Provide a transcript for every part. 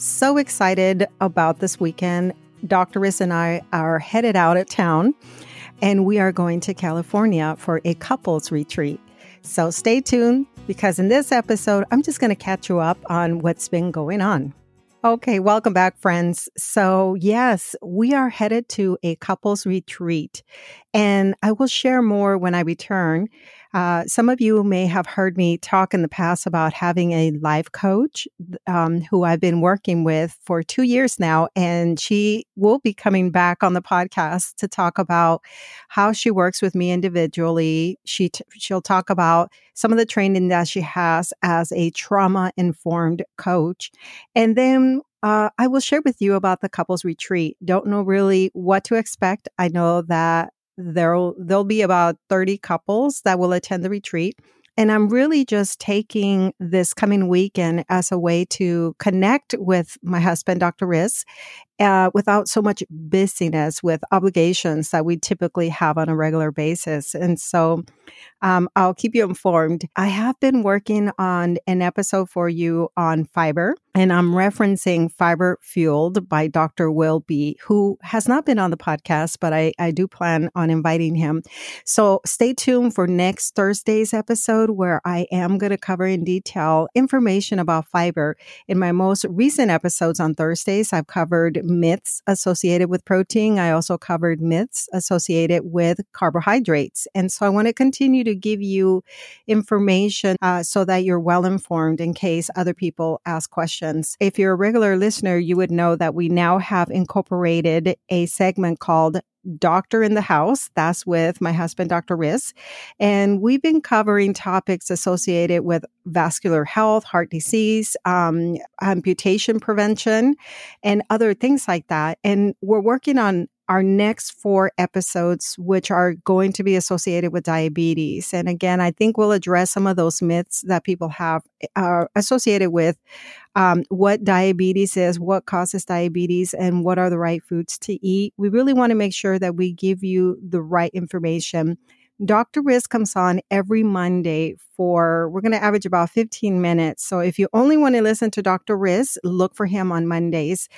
So excited about this weekend. Dr. Riz and I are headed out of town and we are going to California for a couples retreat. So stay tuned because in this episode, I'm just going to catch you up on what's been going on. Okay, welcome back, friends. So, yes, we are headed to a couples retreat, and I will share more when I return. Uh, some of you may have heard me talk in the past about having a life coach um, who I've been working with for two years now, and she will be coming back on the podcast to talk about how she works with me individually. She t- she'll talk about some of the training that she has as a trauma informed coach, and then uh, I will share with you about the couples retreat. Don't know really what to expect. I know that there'll there'll be about 30 couples that will attend the retreat and I'm really just taking this coming weekend as a way to connect with my husband, Dr. Riz, uh, without so much busyness with obligations that we typically have on a regular basis. And so um, I'll keep you informed. I have been working on an episode for you on fiber, and I'm referencing Fiber Fueled by Dr. Will B, who has not been on the podcast, but I, I do plan on inviting him. So stay tuned for next Thursday's episode, where I am going to cover in detail information about fiber. In my most recent episodes on Thursdays, I've covered myths associated with protein. I also covered myths associated with carbohydrates. And so I want to continue to give you information uh, so that you're well informed in case other people ask questions. If you're a regular listener, you would know that we now have incorporated a segment called Doctor in the House. That's with my husband, Dr. Riz. And we've been covering topics associated with vascular health, heart disease, um, amputation prevention, and other things like that. And we're working on our next four episodes, which are going to be associated with diabetes. And again, I think we'll address some of those myths that people have uh, associated with um, what diabetes is, what causes diabetes, and what are the right foods to eat. We really want to make sure that we give you the right information Dr. Riz comes on every Monday for, we're going to average about 15 minutes. So if you only want to listen to Dr. Riz, look for him on Mondays.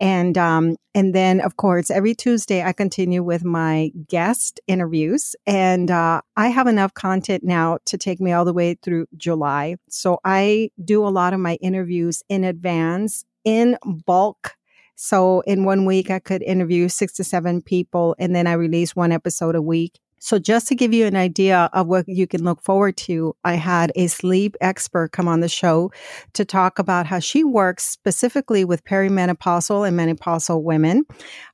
And, um, and then of course, every Tuesday I continue with my guest interviews and, uh, I have enough content now to take me all the way through July. So I do a lot of my interviews in advance in bulk so in one week, I could interview six to seven people, and then I release one episode a week. So just to give you an idea of what you can look forward to, I had a sleep expert come on the show to talk about how she works specifically with perimenopausal and menopausal women.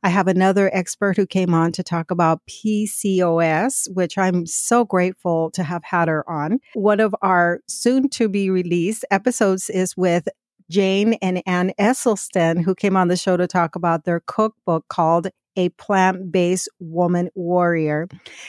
I have another expert who came on to talk about PCOS, which I'm so grateful to have had her on. One of our soon to be released episodes is with Jane and Ann Esselstyn, who came on the show to talk about their cookbook called a plant based woman warrior.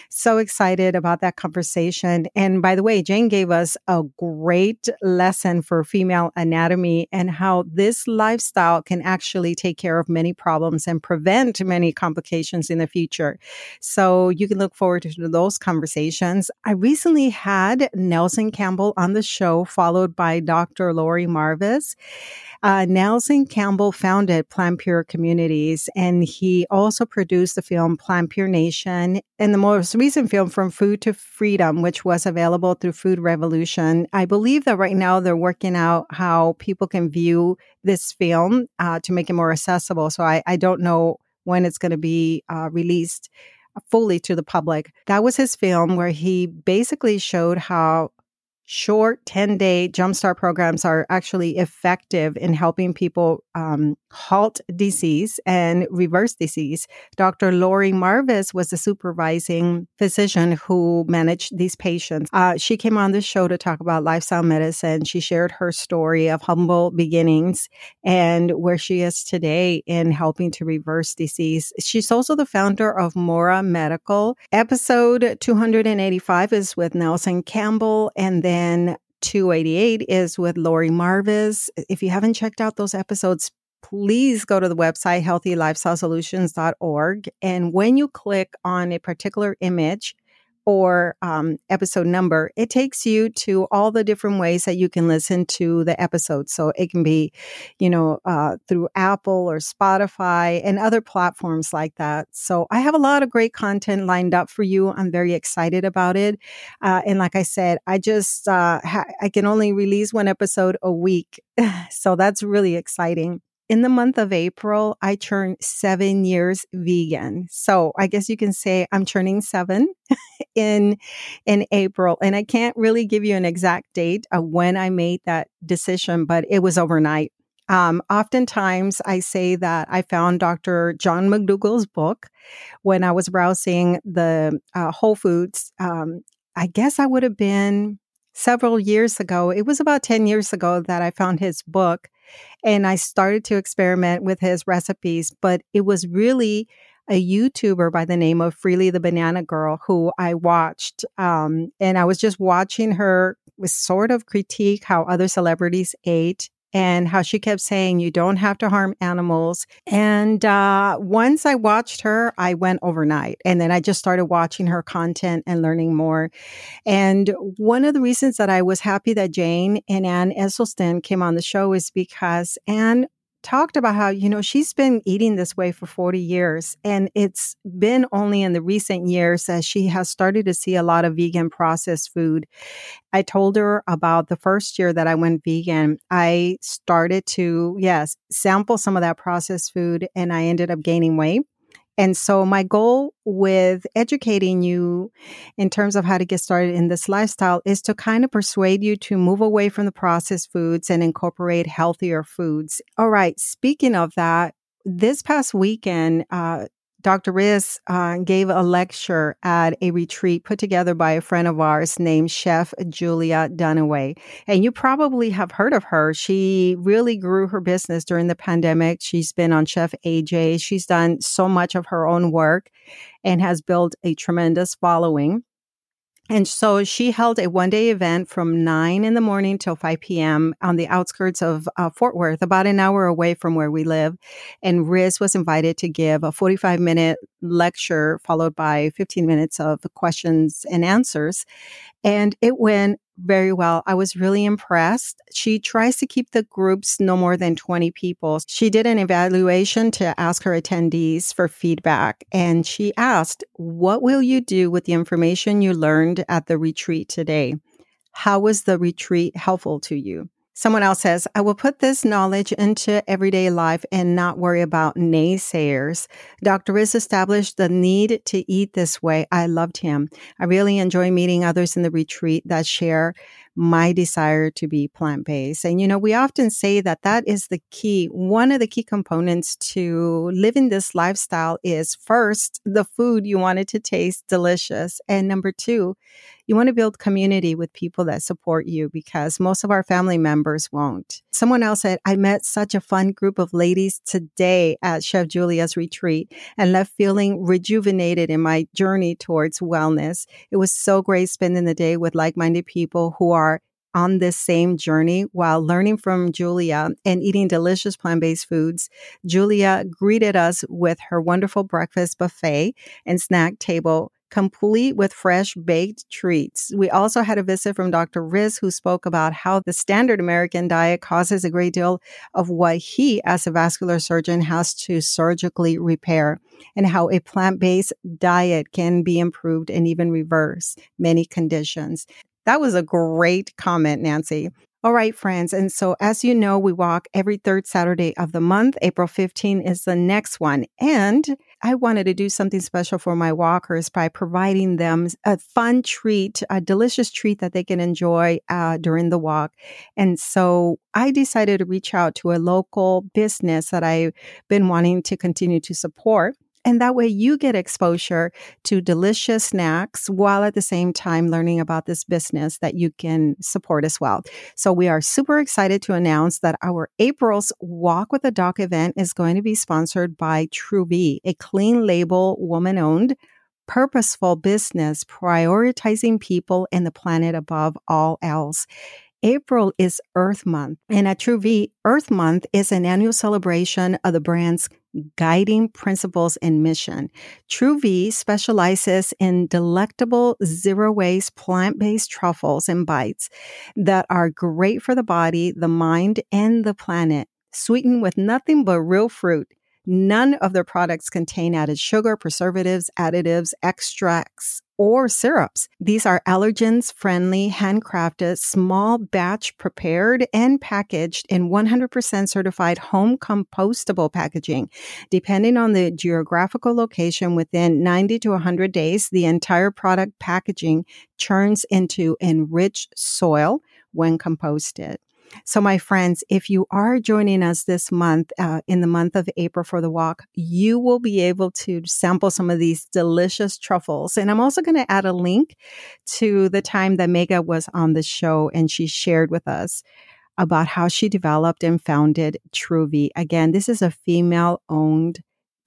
So excited about that conversation. And by the way, Jane gave us a great lesson for female anatomy and how this lifestyle can actually take care of many problems and prevent many complications in the future. So you can look forward to those conversations. I recently had Nelson Campbell on the show, followed by Dr. Lori Marbas. Uh, Nelson Campbell founded Plant Pure Communities, and he also produced the film Plant Pure Nation and the most recent film From Food to Freedom, which was available through Food Revolution. I believe that right now they're working out how people can view this film uh, to make it more accessible. So I, I don't know when it's going to be uh, released fully to the public. That was his film where he basically showed how short 10 day jumpstart programs are actually effective in helping people um, halt disease and reverse disease. Dr. Lori Marbas was the supervising physician who managed these patients. Uh, she came on the show to talk about lifestyle medicine. She shared her story of humble beginnings and where she is today in helping to reverse disease. She's also the founder of Mora Medical. Episode 285 is with Nelson Campbell and then then 288 is with Lori Marbas. If you haven't checked out those episodes, please go to the website healthylifestylesolutions.org. And when you click on a particular image, or um, episode number, it takes you to all the different ways that you can listen to the episode. So it can be, you know, uh, through Apple or Spotify and other platforms like that. So I have a lot of great content lined up for you. I'm very excited about it. Uh, and like I said, I just, uh, ha- I can only release one episode a week. so that's really exciting in the month of April, I turned seven years vegan. So I guess you can say I'm turning seven in in April. And I can't really give you an exact date of when I made that decision, but it was overnight. Um, oftentimes, I say that I found Dr. John McDougall's book when I was browsing the uh, Whole Foods. Um, I guess I would have been several years ago. It was about 10 years ago that I found his book and I started to experiment with his recipes, but it was really a YouTuber by the name of Freelee the Banana Girl who I watched. Um, and I was just watching her with sort of critique how other celebrities ate and how she kept saying you don't have to harm animals. And uh, once I watched her, I went overnight, and then I just started watching her content and learning more. And one of the reasons that I was happy that Jane and Ann Esselstyn came on the show is because Ann talked about how, you know, she's been eating this way for 40 years. And it's been only in the recent years that she has started to see a lot of vegan processed food. I told her about the first year that I went vegan. I started to, yes, sample some of that processed food and I ended up gaining weight. And so, my goal with educating you in terms of how to get started in this lifestyle is to kind of persuade you to move away from the processed foods and incorporate healthier foods. All right. Speaking of that, this past weekend, uh, Dr. Riz uh, gave a lecture at a retreat put together by a friend of ours named Chef Julia Dunaway. And you probably have heard of her. She really grew her business during the pandemic. She's been on Chef AJ. She's done so much of her own work and has built a tremendous following. And so she held a one day event from 9 in the morning till 5 p.m. on the outskirts of uh, Fort Worth, about an hour away from where we live. And Riz was invited to give a 45 minute lecture followed by 15 minutes of questions and answers. And it went very well. I was really impressed. She tries to keep the groups no more than 20 people. She did an evaluation to ask her attendees for feedback. And she asked, What will you do with the information you learned at the retreat today? How was the retreat helpful to you? Someone else says, I will put this knowledge into everyday life and not worry about naysayers. Dr. Riz established the need to eat this way. I loved him. I really enjoy meeting others in the retreat that share my desire to be plant based. And, you know, we often say that that is the key. One of the key components to living this lifestyle is first, the food you want it to taste delicious. And number two, you want to build community with people that support you because most of our family members won't. Someone else said, I met such a fun group of ladies today at Chef Julia's retreat and left feeling rejuvenated in my journey towards wellness. It was so great spending the day with like minded people who are on this same journey while learning from Julia and eating delicious plant based foods. Julia greeted us with her wonderful breakfast buffet and snack table complete with fresh baked treats. We also had a visit from Dr. Riz, who spoke about how the standard American diet causes a great deal of what he, as a vascular surgeon, has to surgically repair, and how a plant based diet can be improved and even reverse many conditions. That was a great comment, Nancy. All right, friends. And so, as you know, we walk every third Saturday of the month. April 15 is the next one. And I wanted to do something special for my walkers by providing them a fun treat, a delicious treat that they can enjoy uh, during the walk. And so I decided to reach out to a local business that I've been wanting to continue to support. And that way you get exposure to delicious snacks while at the same time learning about this business that you can support as well. So we are super excited to announce that our April's Walk with a Doc event is going to be sponsored by TrueV, a clean label woman owned purposeful business prioritizing people and the planet above all else. April is Earth Month, and at TrueV, Earth Month is an annual celebration of the brand's guiding principles and mission. TrueV specializes in delectable zero waste plant based truffles and bites that are great for the body, the mind, and the planet. Sweetened with nothing but real fruit. None of their products contain added sugar, preservatives, additives, extracts, or syrups. These are allergens friendly, handcrafted, small batch prepared and packaged in 100% certified home compostable packaging. Depending on the geographical location, within 90 to 100 days, the entire product packaging turns into enriched soil when composted. So, my friends, if you are joining us this month, uh, in the month of April for the walk, you will be able to sample some of these delicious truffles. And I'm also going to add a link to the time that Megha was on the show and she shared with us about how she developed and founded TrueV. Again, this is a female owned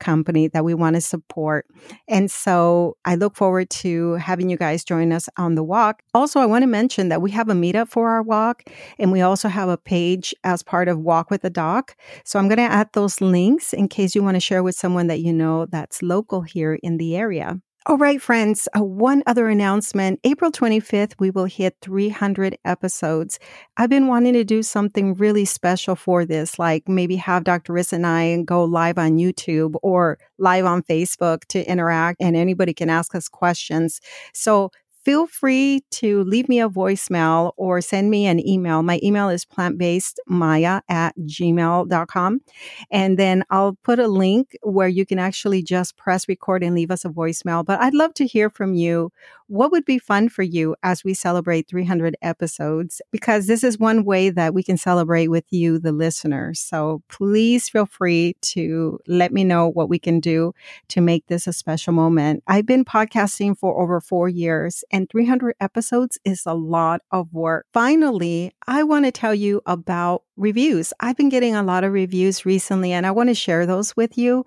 company that we want to support. And so I look forward to having you guys join us on the walk. Also, I want to mention that we have a meetup for our walk, and we also have a page as part of Walk with the Doc. So I'm going to add those links in case you want to share with someone that you know that's local here in the area. All right, friends, uh, one other announcement. April 25th, we will hit 300 episodes. I've been wanting to do something really special for this, like maybe have Dr. Riz and I go live on YouTube or live on Facebook to interact and anybody can ask us questions. So feel free to leave me a voicemail or send me an email. My email is plantbasedmaya at gmail.com. And then I'll put a link where you can actually just press record and leave us a voicemail. But I'd love to hear from you. What would be fun for you as we celebrate 300 episodes? Because this is one way that we can celebrate with you, the listeners. So please feel free to let me know what we can do to make this a special moment. I've been podcasting for over four years and 300 episodes is a lot of work. Finally, I want to tell you about reviews. I've been getting a lot of reviews recently, and I want to share those with you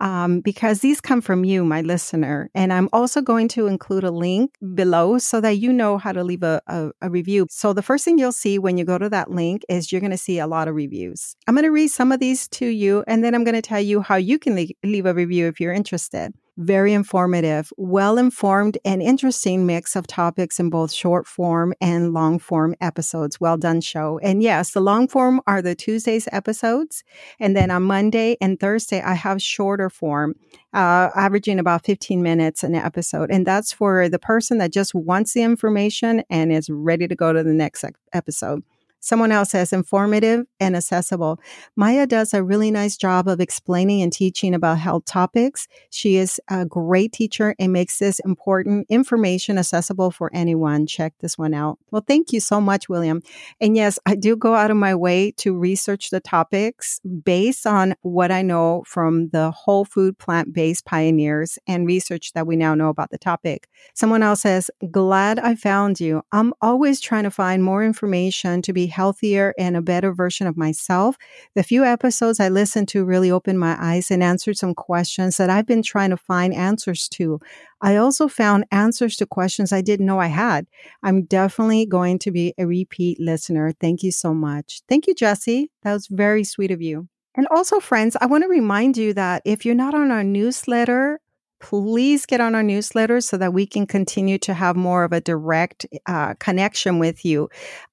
um, because these come from you, my listener. And I'm also going to include a link below so that you know how to leave a, a, a review. So, the first thing you'll see when you go to that link is you're going to see a lot of reviews. I'm going to read some of these to you, and then I'm going to tell you how you can leave a review if you're interested very informative, well informed, and interesting mix of topics in both short form and long form episodes. Well done, show. And yes, the long form are the Tuesdays episodes. And then on Monday and Thursday, I have shorter form, uh, averaging about 15 minutes an episode. And that's for the person that just wants the information and is ready to go to the next episode. Someone else says informative and accessible. Maya does a really nice job of explaining and teaching about health topics. She is a great teacher and makes this important information accessible for anyone. Check this one out. Well, thank you so much, William. And yes, I do go out of my way to research the topics based on what I know from the whole food plant based pioneers and research that we now know about the topic. Someone else says, glad I found you. I'm always trying to find more information to be healthier and a better version of myself. The few episodes I listened to really opened my eyes and answered some questions that I've been trying to find answers to. I also found answers to questions I didn't know I had. I'm definitely going to be a repeat listener. Thank you so much. Thank you, Jesse. That was very sweet of you. And also, friends, I want to remind you that if you're not on our newsletter, please get on our newsletter so that we can continue to have more of a direct uh, connection with you.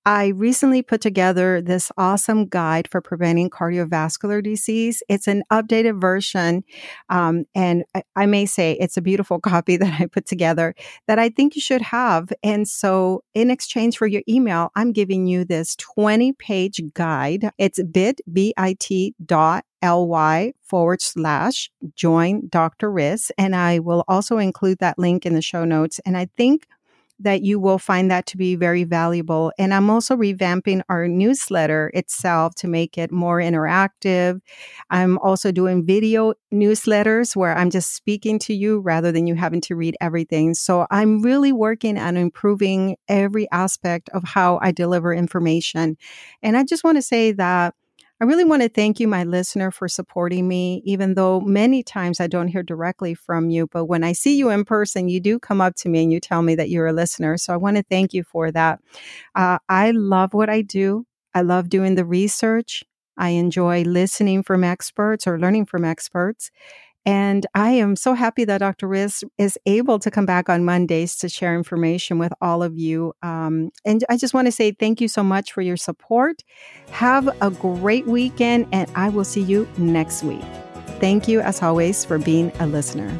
I recently put together this awesome guide for preventing cardiovascular disease. It's an updated version. Um, and I, I may say it's a beautiful copy that I put together that I think you should have. And so, in exchange for your email, I'm giving you this 20 page guide. It's bit, B I T dot ly forward slash join Dr. Riz. And I will also include that link in the show notes. And I think that you will find that to be very valuable. And I'm also revamping our newsletter itself to make it more interactive. I'm also doing video newsletters where I'm just speaking to you rather than you having to read everything. So I'm really working on improving every aspect of how I deliver information. And I just want to say that I really want to thank you, my listener, for supporting me, even though many times I don't hear directly from you. But when I see you in person, you do come up to me and you tell me that you're a listener. So I want to thank you for that. Uh, I love what I do. I love doing the research. I enjoy listening from experts or learning from experts. And I am so happy that Dr. Riz is able to come back on Mondays to share information with all of you. Um, and I just want to say thank you so much for your support. Have a great weekend, and I will see you next week. Thank you, as always, for being a listener.